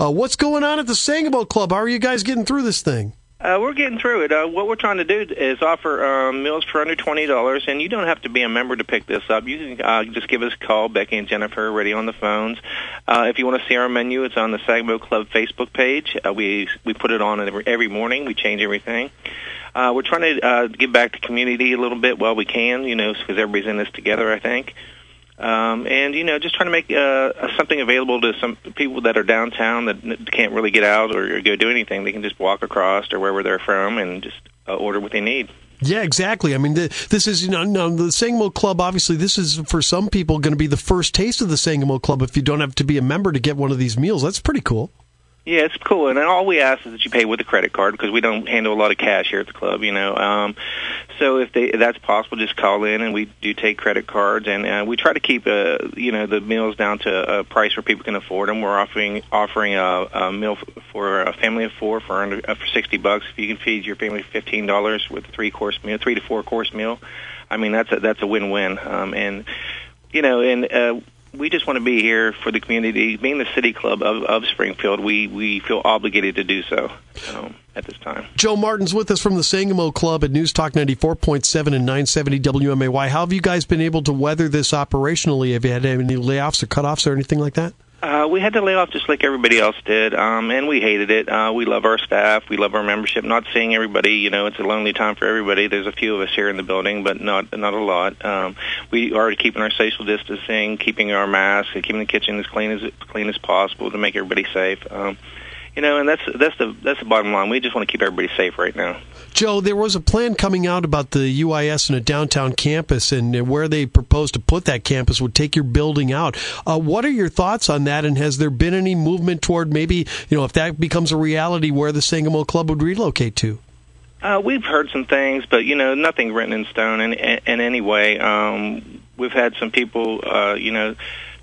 Uh, what's going on at the Sangamo Club? How are you guys getting through this thing? Uh, we're getting through it. Uh, what we're trying to do is offer um, meals for under twenty dollars, and you don't have to be a member to pick this up. You can uh, just give us a call. Becky and Jennifer are ready on the phones. Uh, if you want to see our menu, it's on the Sangamo Club Facebook page. Uh, we we put it on every, every morning. We change everything. Uh, we're trying to uh, give back to community a little bit while we can, you know, because everybody's in this together. I think. Um, and you know, just trying to make uh, something available to some people that are downtown that can't really get out or go do anything. They can just walk across or wherever they're from and just uh, order what they need. Yeah, exactly. I mean, the, this is you know no, the Sangamo Club. Obviously, this is for some people going to be the first taste of the Sangamo Club. If you don't have to be a member to get one of these meals, that's pretty cool. Yeah, it's cool, and all we ask is that you pay with a credit card because we don't handle a lot of cash here at the club, you know. Um, so if they, if that's possible, just call in, and we do take credit cards, and uh, we try to keep, uh, you know, the meals down to a price where people can afford them. We're offering offering a, a meal for a family of four for under uh, for sixty bucks. If you can feed your family fifteen dollars with a three course meal, three to four course meal, I mean that's a that's a win win. Um, and you know, and uh, we just want to be here for the community. Being the city club of, of Springfield, we, we feel obligated to do so um, at this time. Joe Martin's with us from the Sangamo Club at News Talk 94.7 and 970 WMAY. How have you guys been able to weather this operationally? Have you had any layoffs or cutoffs or anything like that? Uh, we had to lay off just like everybody else did, um, and we hated it. Uh, we love our staff, we love our membership. Not seeing everybody, you know, it's a lonely time for everybody. There's a few of us here in the building, but not not a lot. Um, we are keeping our social distancing, keeping our masks, keeping the kitchen as clean as clean as possible to make everybody safe. Um, you know, and that's that's the that's the bottom line. We just want to keep everybody safe right now. Joe, there was a plan coming out about the UIS and a downtown campus, and where they proposed to put that campus would take your building out. Uh, what are your thoughts on that? And has there been any movement toward maybe you know if that becomes a reality, where the Sangamo Club would relocate to? Uh, we've heard some things, but you know nothing written in stone. In, in, in any way, um, we've had some people, uh, you know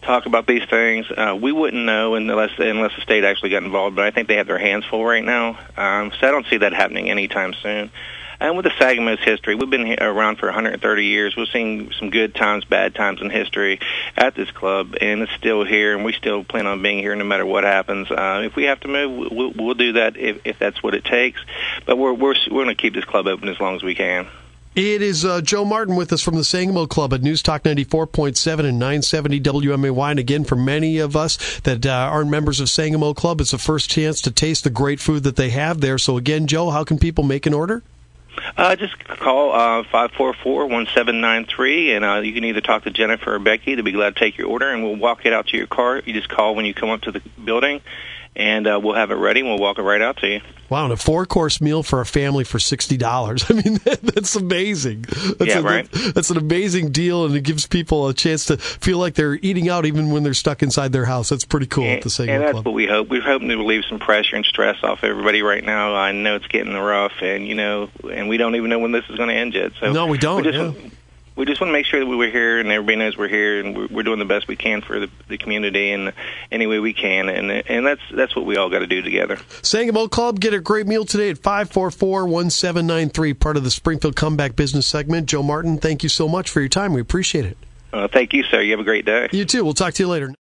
talk about these things. Uh, we wouldn't know unless unless the state actually got involved. But I think they have their hands full right now, um, so I don't see that happening anytime soon. And with the Sangamo's history, we've been around for 130 years. We've seen some good times, bad times in history at this club, and it's still here, and we still plan on being here no matter what happens. Uh, if we have to move, we'll, we'll do that if, if that's what it takes. But we're we're we're going to keep this club open as long as we can. It is uh, Joe Martin with us from the Sangamo Club at News Talk 94.7 and 970 WMAY. And again, for many of us that uh, aren't members of Sangamo Club, it's the first chance to taste the great food that they have there. So again, Joe, how can people make an order? Uh, just call uh, five four four one seven nine three, and uh, you can either talk to Jennifer or Becky. They'll be glad to take your order, and we'll walk it out to your car. You just call when you come up to the building, and uh, we'll have it ready and we'll walk it right out to you. Wow, and a four course meal for a family for sixty dollars. I mean, that, that's amazing. That's yeah, a, right. That's an amazing deal, and it gives people a chance to feel like they're eating out even when they're stuck inside their house. That's pretty cool and, at the And that's Club. what we hope. We're hoping to relieve some pressure and stress off everybody right now. I know it's getting rough, and you know, and we don't even know when this is going to end yet. So no, we don't. Just, yeah we just want to make sure that we were here and everybody knows we're here and we're, we're doing the best we can for the, the community in any way we can and and that's that's what we all got to do together. Sangamo Club, get a great meal today at 544-1793, part of the Springfield Comeback Business segment. Joe Martin, thank you so much for your time. We appreciate it. Uh, thank you, sir. You have a great day. You too. We'll talk to you later.